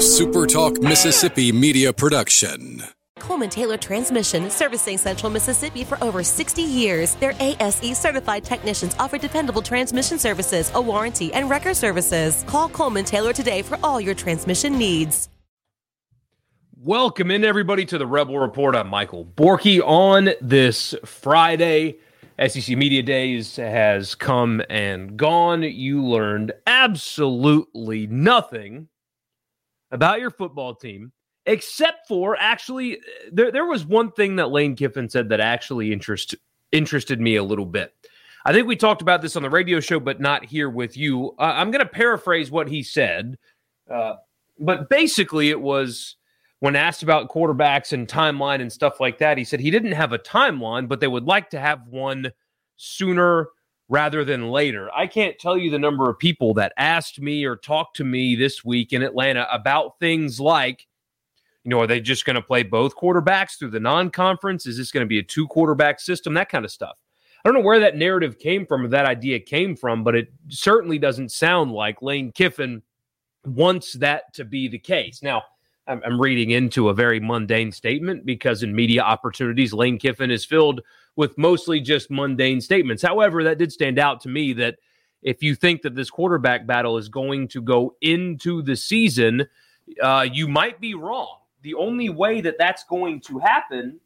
SuperTalk Mississippi media production. Coleman Taylor Transmission, servicing Central Mississippi for over 60 years. Their ASE certified technicians offer dependable transmission services, a warranty, and record services. Call Coleman Taylor today for all your transmission needs. Welcome in, everybody, to the Rebel Report. I'm Michael Borky on this Friday. SEC Media Days has come and gone. You learned absolutely nothing about your football team, except for actually, there, there was one thing that Lane Kiffin said that actually interest, interested me a little bit. I think we talked about this on the radio show, but not here with you. Uh, I'm going to paraphrase what he said, uh, but basically, it was when asked about quarterbacks and timeline and stuff like that, he said he didn't have a timeline, but they would like to have one sooner rather than later. I can't tell you the number of people that asked me or talked to me this week in Atlanta about things like, you know, are they just going to play both quarterbacks through the non conference? Is this going to be a two quarterback system? That kind of stuff. I don't know where that narrative came from or that idea came from, but it certainly doesn't sound like Lane Kiffin wants that to be the case. Now, I'm, I'm reading into a very mundane statement because in media opportunities, Lane Kiffin is filled with mostly just mundane statements. However, that did stand out to me that if you think that this quarterback battle is going to go into the season, uh, you might be wrong. The only way that that's going to happen,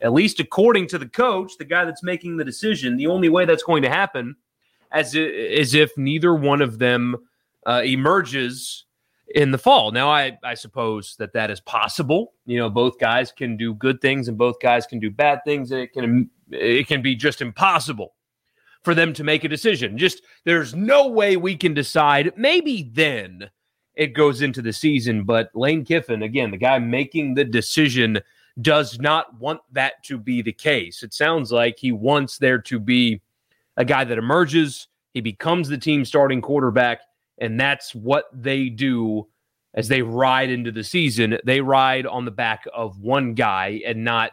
at least according to the coach, the guy that's making the decision, the only way that's going to happen as, is if neither one of them uh, emerges in the fall. Now, I, I suppose that that is possible. You know, both guys can do good things and both guys can do bad things, and it can it can be just impossible for them to make a decision. Just there's no way we can decide. Maybe then it goes into the season, but Lane Kiffin, again, the guy making the decision, does not want that to be the case. It sounds like he wants there to be a guy that emerges, he becomes the team starting quarterback and that's what they do as they ride into the season. They ride on the back of one guy and not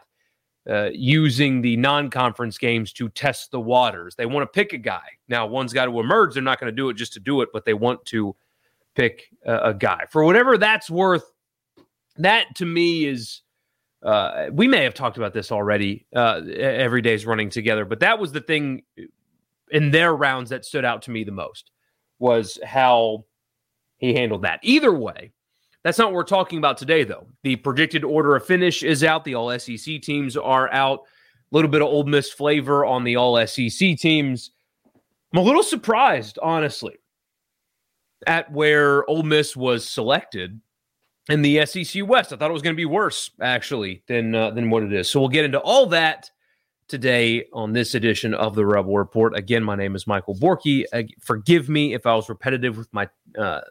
uh, using the non conference games to test the waters. They want to pick a guy. Now, one's got to emerge. They're not going to do it just to do it, but they want to pick a, a guy. For whatever that's worth, that to me is. Uh, we may have talked about this already. Uh, every day's running together, but that was the thing in their rounds that stood out to me the most was how he handled that. Either way, that's not what we're talking about today, though. The predicted order of finish is out. The All SEC teams are out. A little bit of Ole Miss flavor on the All SEC teams. I'm a little surprised, honestly, at where Ole Miss was selected in the SEC West. I thought it was going to be worse, actually, than uh, than what it is. So we'll get into all that today on this edition of the Rebel Report. Again, my name is Michael Borky. Forgive me if I was repetitive with my uh,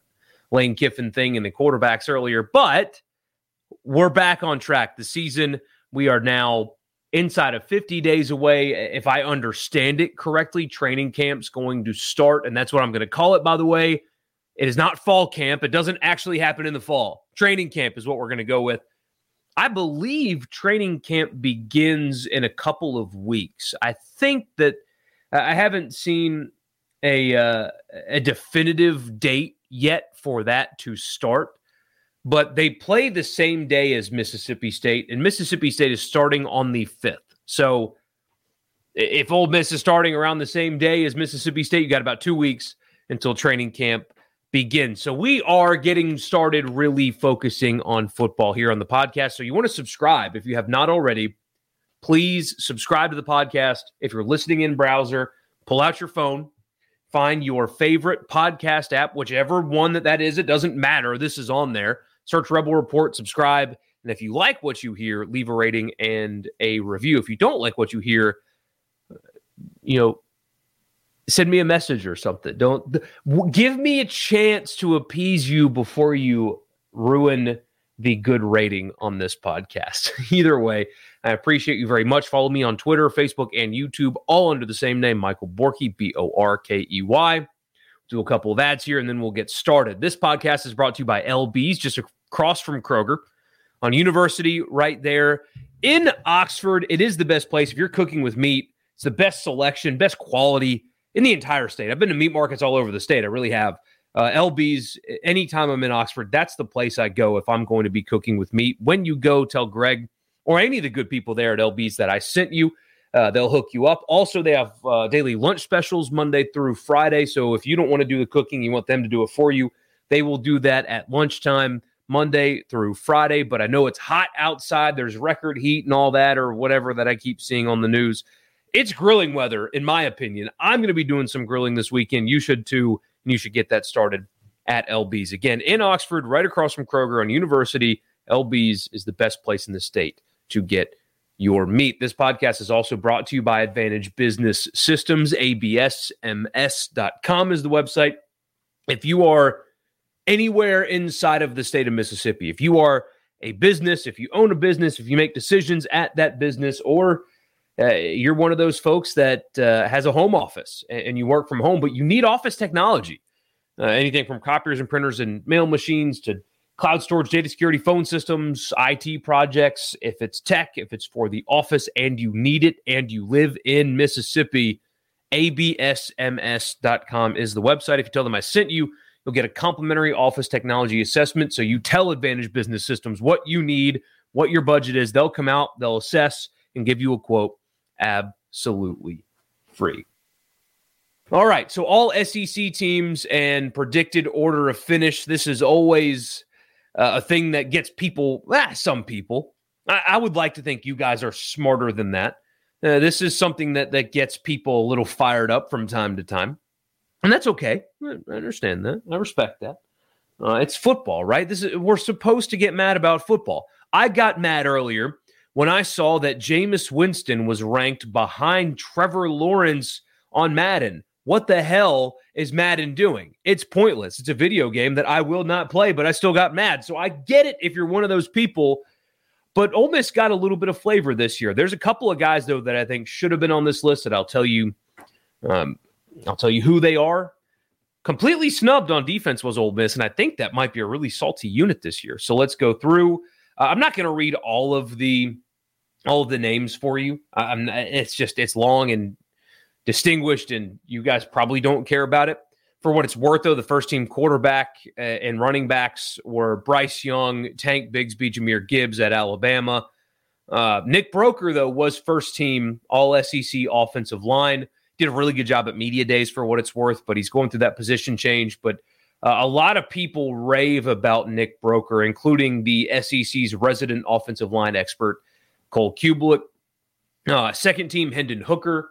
Lane Kiffin thing and the quarterbacks earlier, but we're back on track. The season, we are now inside of 50 days away. If I understand it correctly, training camp's going to start, and that's what I'm going to call it, by the way. It is not fall camp. It doesn't actually happen in the fall. Training camp is what we're going to go with. I believe training camp begins in a couple of weeks. I think that I haven't seen a uh, a definitive date yet for that to start, but they play the same day as Mississippi State, and Mississippi State is starting on the fifth. So if Ole Miss is starting around the same day as Mississippi State, you got about two weeks until training camp begin. So we are getting started really focusing on football here on the podcast. So you want to subscribe if you have not already. Please subscribe to the podcast. If you're listening in browser, pull out your phone, find your favorite podcast app, whichever one that that is. It doesn't matter. This is on there. Search Rebel Report, subscribe, and if you like what you hear, leave a rating and a review. If you don't like what you hear, you know, send me a message or something. Don't give me a chance to appease you before you ruin the good rating on this podcast. Either way, I appreciate you very much. Follow me on Twitter, Facebook, and YouTube, all under the same name, Michael Borky, B O R K E Y. Do a couple of ads here and then we'll get started. This podcast is brought to you by LB's, just across from Kroger on University, right there in Oxford. It is the best place. If you're cooking with meat, it's the best selection, best quality in the entire state. I've been to meat markets all over the state. I really have. Uh, LB's, anytime I'm in Oxford, that's the place I go if I'm going to be cooking with meat. When you go, tell Greg or any of the good people there at LB's that I sent you. Uh, they'll hook you up. Also, they have uh, daily lunch specials Monday through Friday. So if you don't want to do the cooking, you want them to do it for you, they will do that at lunchtime Monday through Friday. But I know it's hot outside. There's record heat and all that, or whatever that I keep seeing on the news. It's grilling weather, in my opinion. I'm going to be doing some grilling this weekend. You should too. And you should get that started at LB's. Again, in Oxford, right across from Kroger on University, LB's is the best place in the state to get your meat. This podcast is also brought to you by Advantage Business Systems. ABSMS.com is the website. If you are anywhere inside of the state of Mississippi, if you are a business, if you own a business, if you make decisions at that business, or uh, you're one of those folks that uh, has a home office and, you work from home, but you need office technology, uh, anything from copiers and printers and mail machines to cloud storage, data security, phone systems, IT projects. If it's tech, if it's for the office and you need it and you live in Mississippi, absms.com is the website. If you tell them I sent you, you'll get a complimentary office technology assessment. So you tell Advantage Business Systems what you need, what your budget is. They'll come out, they'll assess, and give you a quote absolutely free. All right. So, all SEC teams and predicted order of finish. This is always uh, a thing that gets people, ah, some people. I, I, would like to think you guys are smarter than that. Uh, this is something that that gets people a little fired up from time to time, and that's okay. I understand that. I respect that. Uh, it's football, right? This is we're supposed to get mad about football. I got mad earlier when I saw that Jameis Winston was ranked behind Trevor Lawrence on Madden. What the hell is Madden doing? It's pointless. It's a video game that I will not play, but I still got mad. So I get it if you're one of those people. But Ole Miss got a little bit of flavor this year. There's a couple of guys though that I think should have been on this list that I'll tell you. Um, I'll tell you who they are. Completely snubbed on defense was Ole Miss, and I think that might be a really salty unit this year. So let's go through. Uh, I'm not going to read all of the all of the names for you. I'm, it's just it's long and distinguished, and you guys probably don't care about it. For what it's worth, though, the first team quarterback uh, and running backs were Bryce Young, Tank Bigsby, Jahmyr Gibbs at Alabama. Uh, Nick Broeker, though, was first team All SEC offensive line. Did a really good job at media days for what it's worth, but he's going through that position change. But uh, a lot of people rave about Nick Broeker, including the SEC's resident offensive line expert, Cole Cubelic. Uh, second team, Hendon Hooker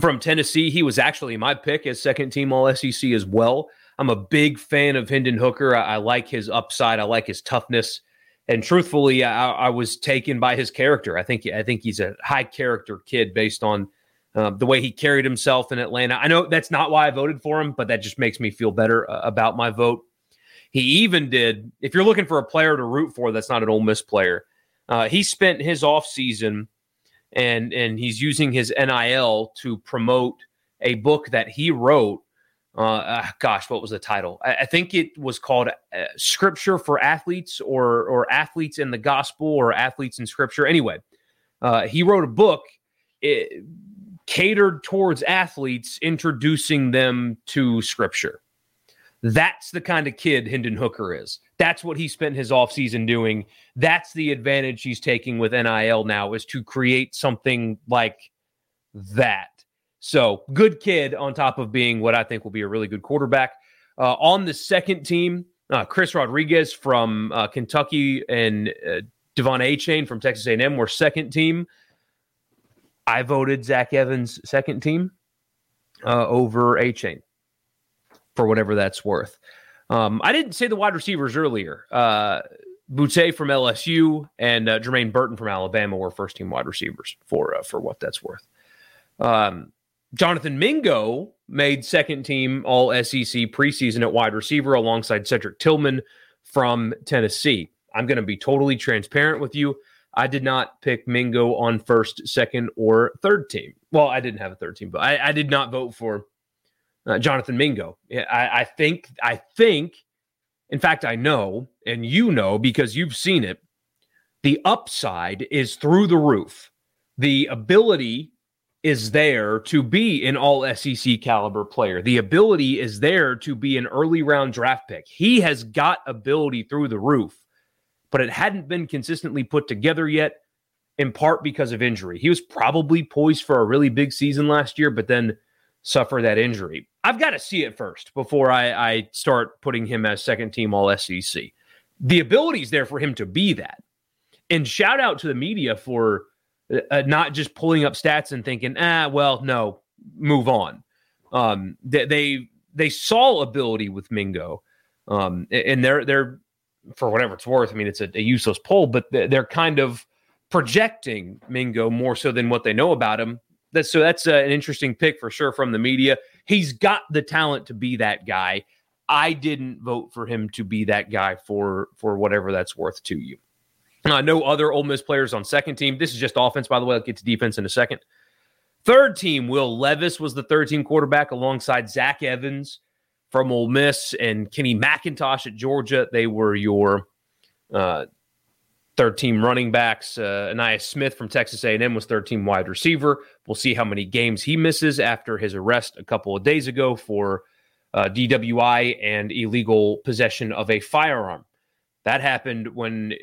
from Tennessee. He was actually my pick as second team All SEC as well. I'm a big fan of Hendon Hooker. I, I like his upside. I like his toughness. And truthfully, I, I, was taken by his character. I think I think he's a high character kid based on uh, the way he carried himself in Atlanta. I know that's not why I voted for him, but that just makes me feel better uh, about my vote. He even did. If you're looking for a player to root for, that's not an Ole Miss player. Uh, he spent his offseason and and he's using his NIL to promote a book that he wrote. Uh, uh, gosh, what was the title? I, I think it was called uh, "Scripture for Athletes" or or "Athletes in the Gospel" or "Athletes in Scripture." Anyway, uh, he wrote a book it, eh, catered towards athletes, introducing them to Scripture. That's the kind of kid Hendon Hooker is. That's what he spent his offseason doing. That's the advantage he's taking with NIL now is to create something like that. So, good kid on top of being what I think will be a really good quarterback. Uh, on the second team, uh, Chris Rodriguez from uh, Kentucky and uh, De'Von Achane from Texas A&M were second team. I voted Zach Evans second team uh, over Achane for whatever that's worth. Um, I didn't say the wide receivers earlier. Uh, Boutte from LSU and uh, Jermaine Burton from Alabama were first team wide receivers for uh, for what that's worth. Um, Jonathan Mingo made second team All SEC preseason at wide receiver alongside Cedric Tillman from Tennessee. I'm going to be totally transparent with you. I did not pick Mingo on first, second, or third team. Well, I didn't have a third team, but I, I did not vote for uh, Jonathan Mingo. I, I think, I think, in fact, I know, and you know because you've seen it. The upside is through the roof. The ability is there to be an all SEC caliber player. The ability is there to be an early round draft pick. He has got ability through the roof, but it hadn't been consistently put together yet, in part because of injury. He was probably poised for a really big season last year, but then suffered that injury. I've got to see it first before I, I start putting him as second team all SEC. The ability is there for him to be that. And shout out to the media for uh, not just pulling up stats and thinking, ah, well, no, move on. Um, they, they they saw ability with Mingo, um, and they're they're for whatever it's worth. I mean, it's a, a useless poll, but they're kind of projecting Mingo more so than what they know about him. That's so that's uh, an interesting pick for sure from the media. He's got the talent to be that guy. I didn't vote for him to be that guy for for whatever that's worth to you. Uh, no other Ole Miss players on second team. This is just offense, by the way. I'll get to defense in a second. Third team, Will Levis was the third team quarterback alongside Zach Evans from Ole Miss and Kenny McIntosh at Georgia. They were your uh, third team running backs. Uh, Ainias Smith from Texas A&M was third team wide receiver. We'll see how many games he misses after his arrest a couple of days ago for uh, DWI and illegal possession of a firearm. That happened when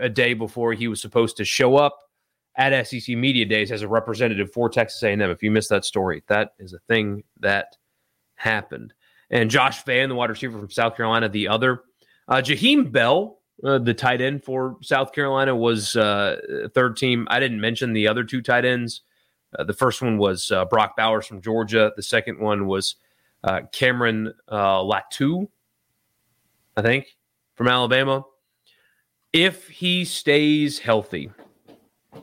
a day before he was supposed to show up at SEC Media Days as a representative for Texas A&M. If you missed that story, that is a thing that happened. And Josh Vann, the wide receiver from South Carolina, the other. Uh, Bell, uh, the tight end for South Carolina, was uh, third team. I didn't mention the other two tight ends. Uh, the first one was uh, Brock Bowers from Georgia. The second one was uh, Cameron Latu, I think, from Alabama if he stays healthy,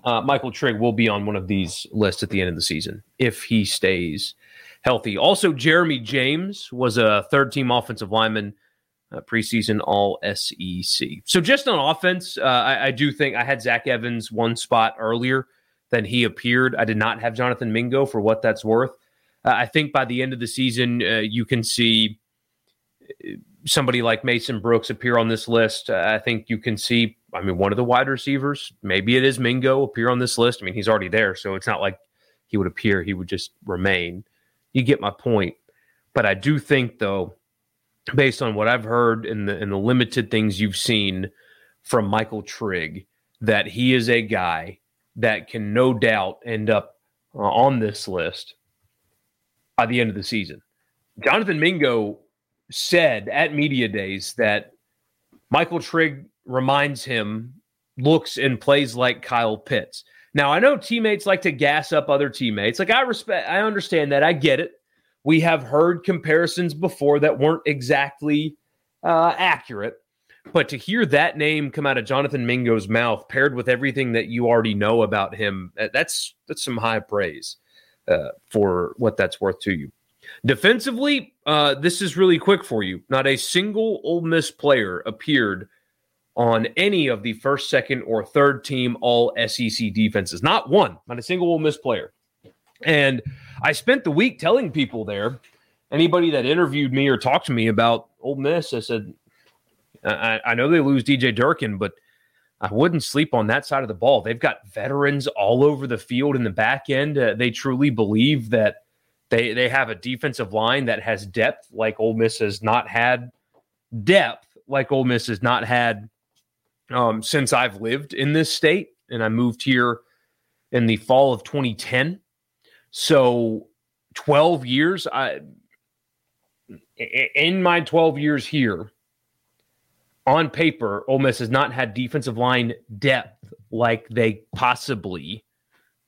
Michael Trigg will be on one of these lists at the end of the season if he stays healthy. Also, Jeremy James was a third team offensive lineman, uh, preseason All SEC. So, just on offense, uh, I, I, do think I had Zach Evans one spot earlier than he appeared. I did not have Jonathan Mingo for what that's worth. Uh, I think by the end of the season, uh, you can see somebody like Mason Brooks appear on this list. Uh, I think you can see, I mean, one of the wide receivers, maybe it is Mingo, appear on this list. I mean, he's already there, so it's not like he would appear, he would just remain. You get my point. But I do think, though, based on what I've heard and the, and the limited things you've seen from Michael Trigg, that he is a guy that can no doubt end up uh, on this list by the end of the season. Jonathan Mingo said at media days that Michael Trigg reminds him, looks and plays like Kyle Pitts. Now I know teammates like to gas up other teammates. Like I respect, I understand that. I get it. We have heard comparisons before that weren't exactly uh, accurate, but to hear that name come out of Jonathan Mingo's mouth, paired with everything that you already know about him, that's that's some high praise uh, for what that's worth to you. Defensively, uh, this is really quick for you. Not a single Ole Miss player appeared on any of the first, second, or third team All SEC defenses. Not one. Not a single Ole Miss player. And I spent the week telling people there, anybody that interviewed me or talked to me about Ole Miss, I said, I, I know they lose DJ Durkin, but I wouldn't sleep on that side of the ball. They've got veterans all over the field in the back end. Uh, they truly believe that they they have a defensive line that has depth like Ole Miss has not had depth like Ole Miss has not had um, since I've lived in this state, and I moved here in the fall of 2010. So 12 years. I in my 12 years here, on paper, Ole Miss has not had defensive line depth like they possibly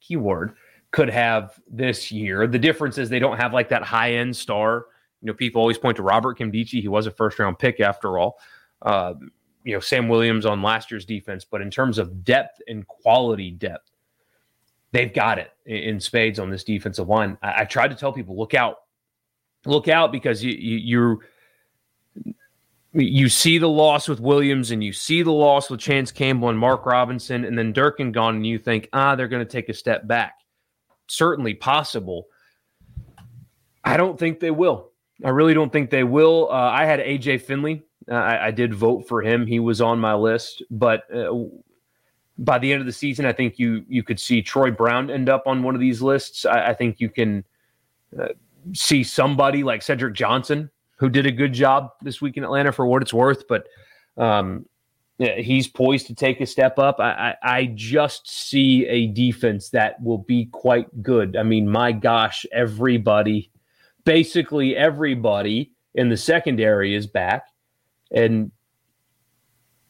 keyword could have this year. The difference is they don't have like that high end star. You know, people always point to Robert Nkemdiche. He was a first round pick after all. Uh, you know, Sam Williams on last year's defense, but in terms of depth and quality depth, they've got it in, spades on this defensive line. I, I, tried to tell people, look out, look out, because you, you you see the loss with Williams and you see the loss with Chance Campbell and Mark Robinson, and then Durkin gone, and you think, ah, they're going to take a step back certainly possible. I don't think they will. I really don't think they will. Uh, I had AJ Finley. Uh, I, I, did vote for him. He was on my list, but uh, by the end of the season, I think you you could see Troy Brown end up on one of these lists. I, I think you can uh, see somebody like Cedric Johnson who did a good job this week in Atlanta for what it's worth, but um, yeah, he's poised to take a step up. I, I, I just see a defense that will be quite good. I mean, my gosh, everybody, basically everybody in the secondary is back, and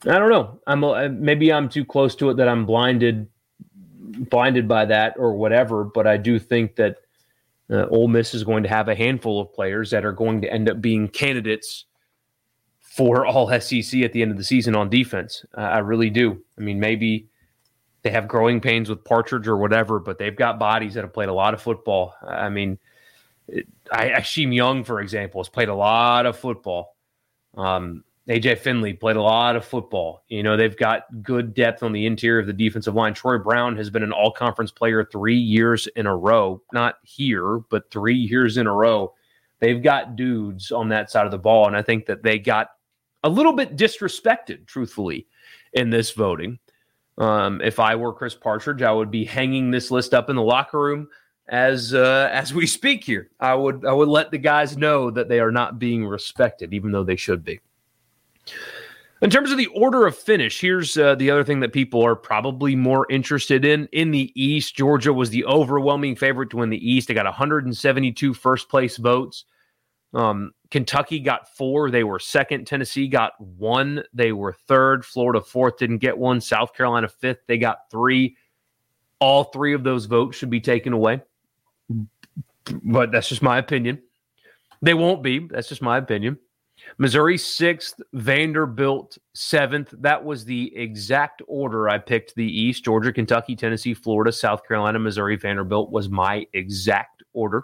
I don't know. I'm uh, maybe I'm too close to it that I'm blinded, blinded by that or whatever. But I do think that uh, Ole Miss is going to have a handful of players that are going to end up being candidates for all SEC at the end of the season on defense. Uh, I really do. I mean, maybe they have growing pains with Partridge or whatever, but they've got bodies that have played a lot of football. I mean, it, I, Asheem Young, for example, has played a lot of football. Um, AJ Finley played a lot of football. You know, they've got good depth on the interior of the defensive line. Troy Brown has been an all conference player three years in a row, not here, but three years in a row. They've got dudes on that side of the ball. And I think that they got a little bit disrespected, truthfully, in this voting. Um, if I were Chris Partridge, I would be hanging this list up in the locker room as uh, as we speak here. I would I would let the guys know that they are not being respected, even though they should be. In terms of the order of finish, here's uh, the other thing that people are probably more interested in. In the East, Georgia was the overwhelming favorite to win the East. They got 172 first place votes. Um, Kentucky got four. They were second. Tennessee got one. They were third. Florida fourth, didn't get one. South Carolina fifth. They got three. All three of those votes should be taken away. But that's just my opinion. They won't be. That's just my opinion. Missouri sixth, Vanderbilt seventh. That was the exact order I picked the East. Georgia, Kentucky, Tennessee, Florida, South Carolina, Missouri, Vanderbilt was my exact order.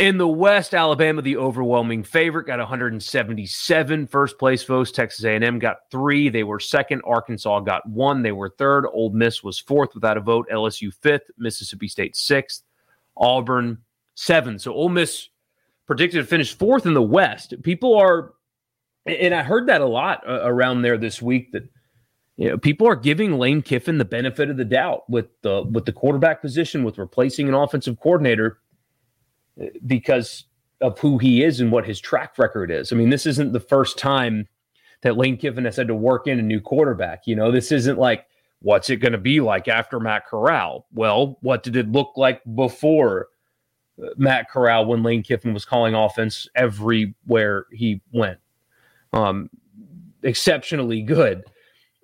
In the West, Alabama, the overwhelming favorite, got 177 first place votes. Texas A&M got three. They were second. Arkansas got one. They were third. Ole Miss was fourth without a vote. LSU fifth. Mississippi State sixth. Auburn seven. So Ole Miss predicted to finish fourth in the West. People are, and I heard that a lot uh, around there this week that you know people are giving Lane Kiffin the benefit of the doubt with the with the quarterback position with replacing an offensive coordinator uh, because of who he is and what his track record is. I mean, this isn't the first time that Lane Kiffin has had to work in a new quarterback. You know, this isn't like what's it going to be like after Matt Corral? Well, what did it look like before Matt Corral when Lane Kiffin was calling offense everywhere he went. Um, exceptionally good.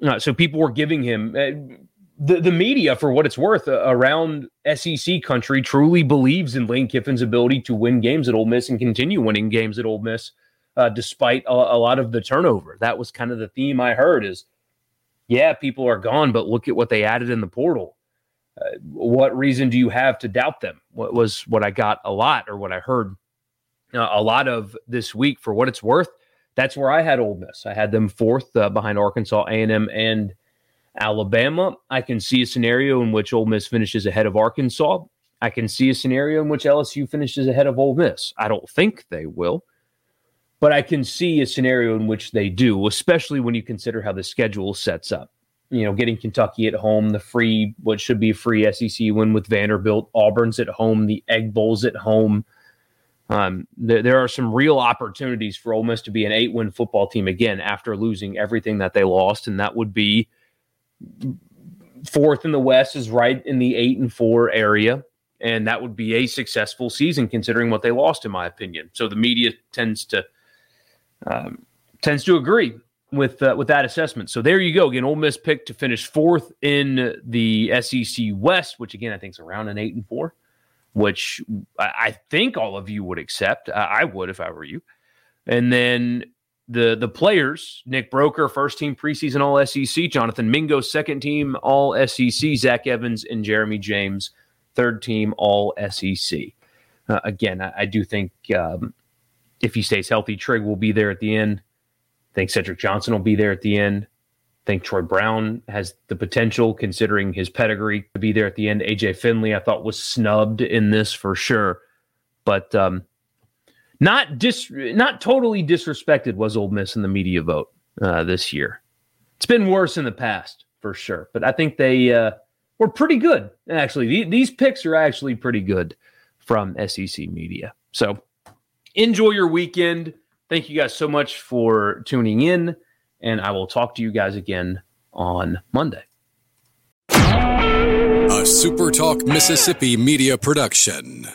Uh, so people were giving him uh, the the media, for what it's worth, uh, around SEC country truly believes in Lane Kiffin's ability to win games at Ole Miss and continue winning games at Ole Miss, uh, despite a, a lot of the turnover. That was kind of the theme I heard. Is yeah, people are gone, but look at what they added in the portal what reason do you have to doubt them? What was what I got a lot, or what I heard uh, a lot of this week. For what it's worth, that's where I had Ole Miss. I had them fourth uh, behind Arkansas, A and M, and Alabama. I can see a scenario in which Ole Miss finishes ahead of Arkansas. I can see a scenario in which LSU finishes ahead of Ole Miss. I don't think they will, but I can see a scenario in which they do, especially when you consider how the schedule sets up you know, getting Kentucky at home, the free, what should be a free SEC win with Vanderbilt, Auburn's at home, the Egg Bowl's at home. Um, th- there are some real opportunities for Ole Miss to be an eight win football team again after losing everything that they lost. And that would be fourth in the West, is right in the eight and four area. And that would be a successful season considering what they lost, in my opinion. So the media tends to um, tends to agree with uh, with that assessment. So there you go. Again, Ole Miss picked to finish fourth in the SEC West, which again I think is around an eight and four, which I think all of you would accept. I would if I were you. And then the the players: Nick Broeker, first team preseason All SEC; Jonathan Mingo, second team All SEC; Zach Evans and Jeremy James, third team All SEC. Uh, again, I, I, do think um, if he stays healthy, Trigg will be there at the end think Cedric Johnson will be there at the end. I think Troy Brown has the potential, considering his pedigree, to be there at the end. AJ Finley, I thought, was snubbed in this for sure, but um, not dis not totally disrespected was Ole Miss in the media vote uh, this year. It's been worse in the past for sure. But I think they uh, were pretty good. Actually, these picks are actually pretty good from SEC Media. So enjoy your weekend. Thank you guys so much for tuning in, and I will talk to you guys again on Monday. A SuperTalk Mississippi media production.